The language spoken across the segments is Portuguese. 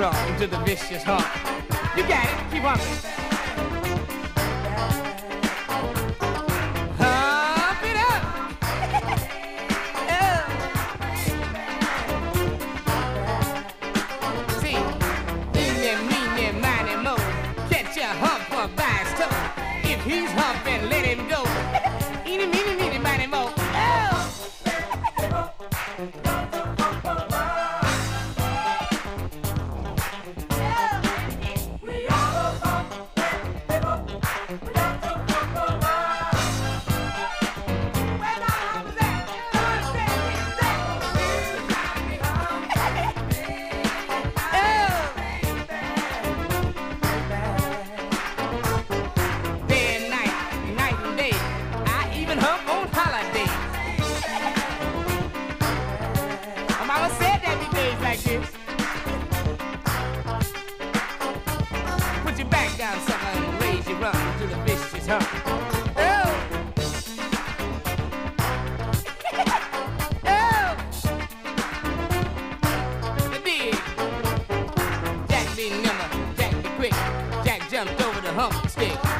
wrong to the vicious heart. You got it, keep on.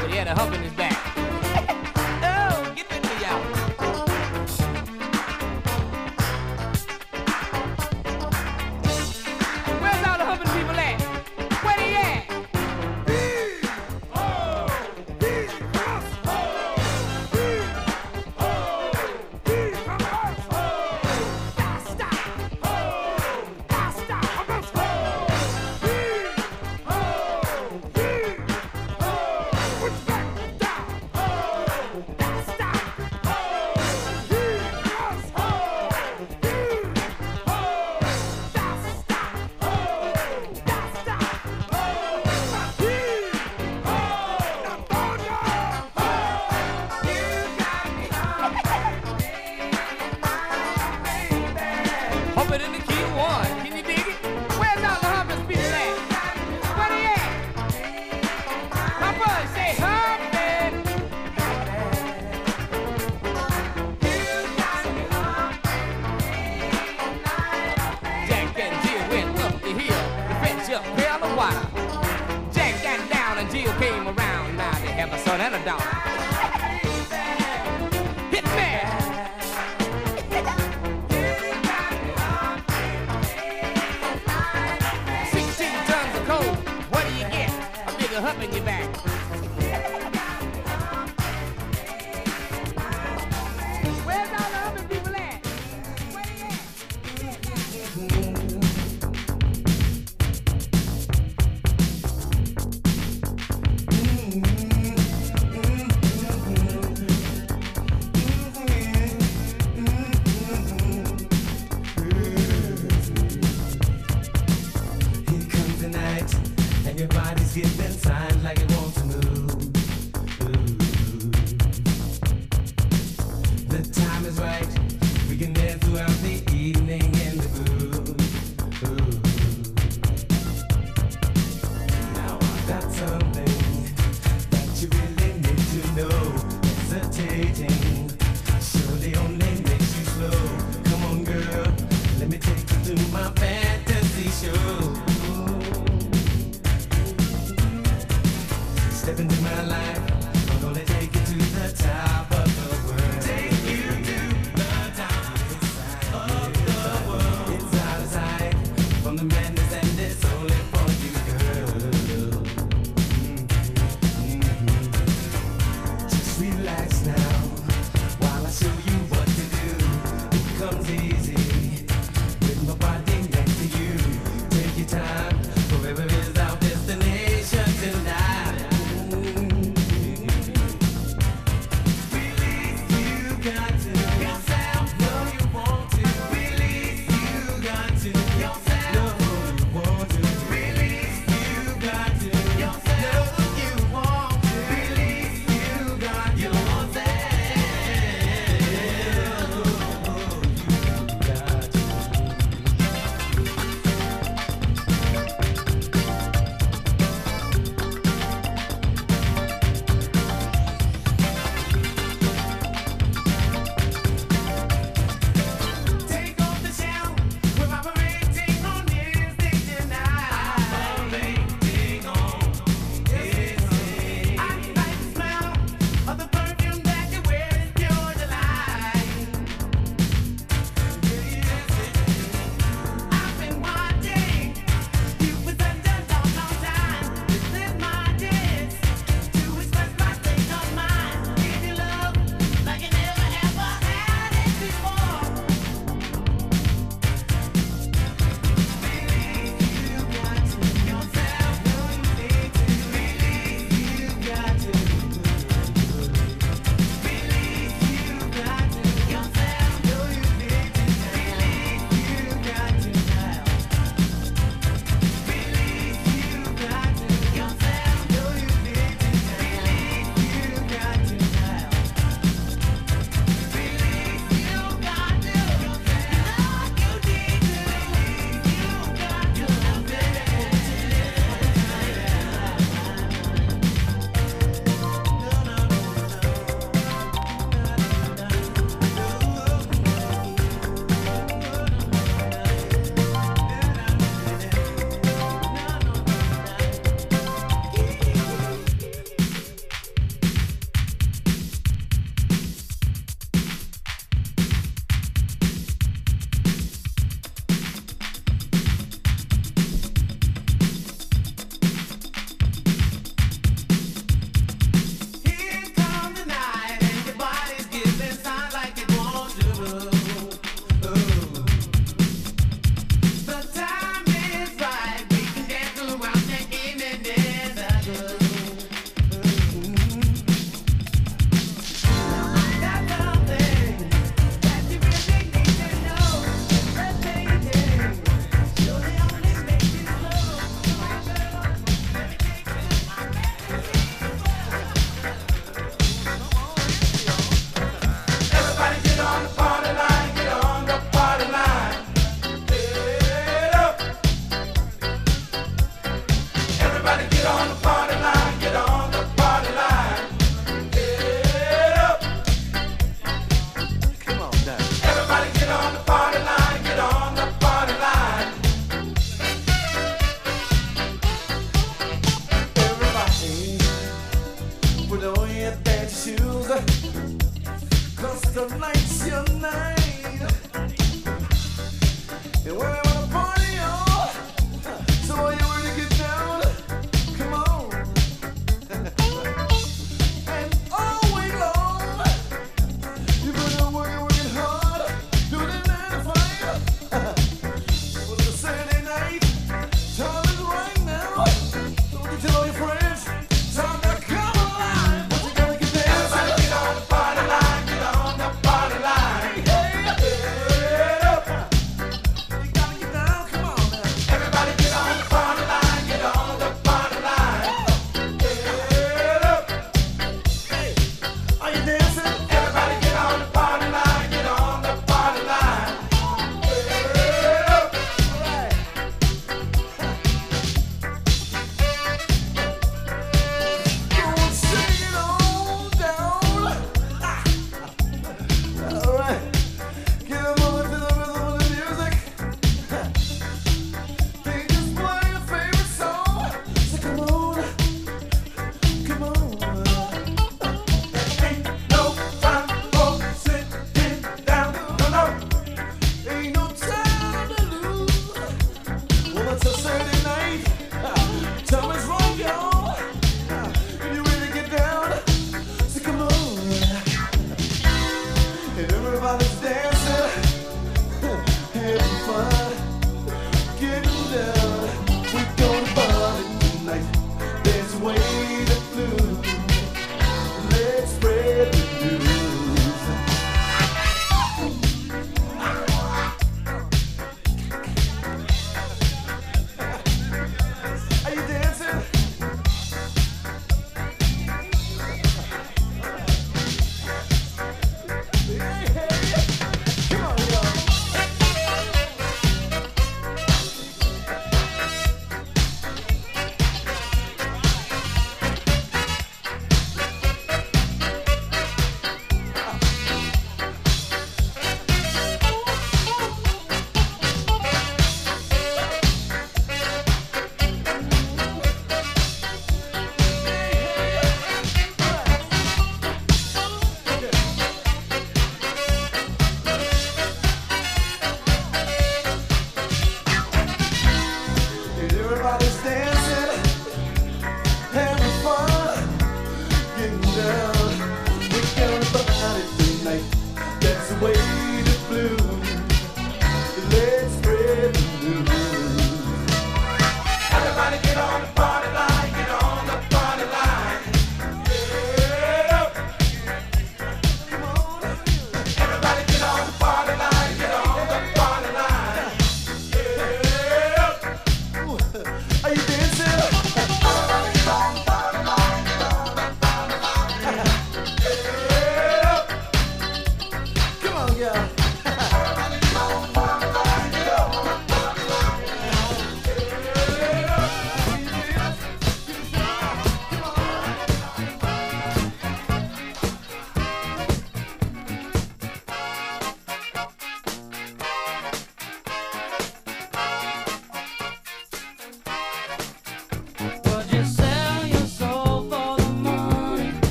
but he had a hump in his back.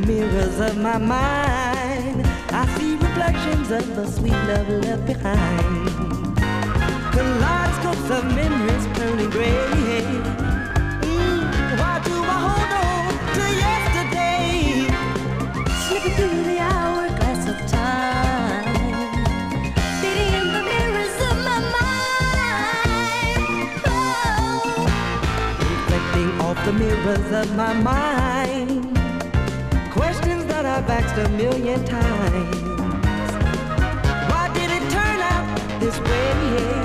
My mind. I see reflections of the sweet love left behind. Kaleidoscopes of memories turning gray. Mm, why do I hold on to yesterday? Slipping through the hourglass of time. Beating in the mirrors of my mind. Oh. Reflecting off the mirrors of my mind. I've asked a million times. Why did it turn out this way?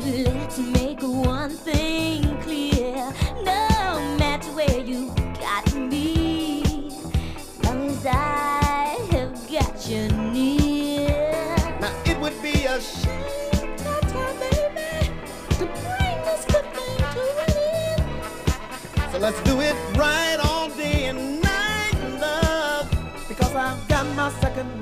But let's make one thing clear no matter where you got me, long as I have got you near. Now it would be a shame, Tata, baby, to bring this good thing to an end. So let's do it right all day and night, love, because I've got my second.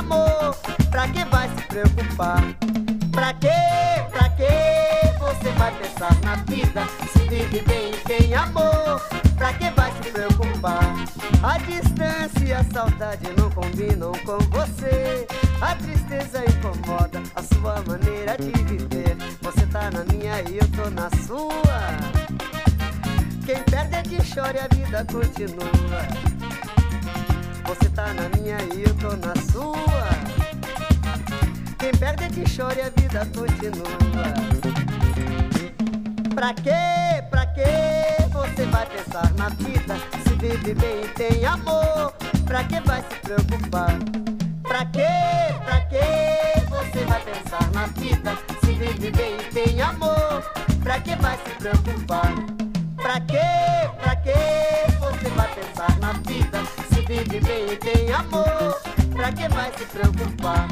Amor, pra que vai se preocupar? Pra quê? Pra quê você vai pensar na vida? Se vive bem e tem amor, pra que vai se preocupar? A distância e a saudade não combinam com você. A tristeza incomoda a sua maneira de viver. Você tá na minha e eu tô na sua. Quem perde é que chora e a vida continua. Você tá na minha e eu tô na sua. Quem perde é que chora e a vida continua. Pra quê? Pra quê? Você vai pensar na vida Se vive bem e tem amor Pra que vai se preocupar? Pra quê? Pra quê? Você vai pensar na vida Se vive bem e tem amor Pra que vai se preocupar? Pra quê? Pra quê? Você vai pensar na vida vive bem e tem amor Pra que vai se preocupar?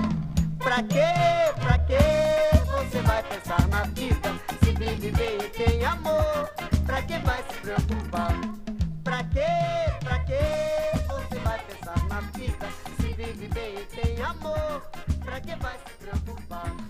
Pra quê? Pra quê? Você vai pensar na vida Se vive bem e tem amor Pra que vai se preocupar? Pra quê? Pra quê? Você vai pensar na vida Se vive bem e tem amor Pra que vai se preocupar?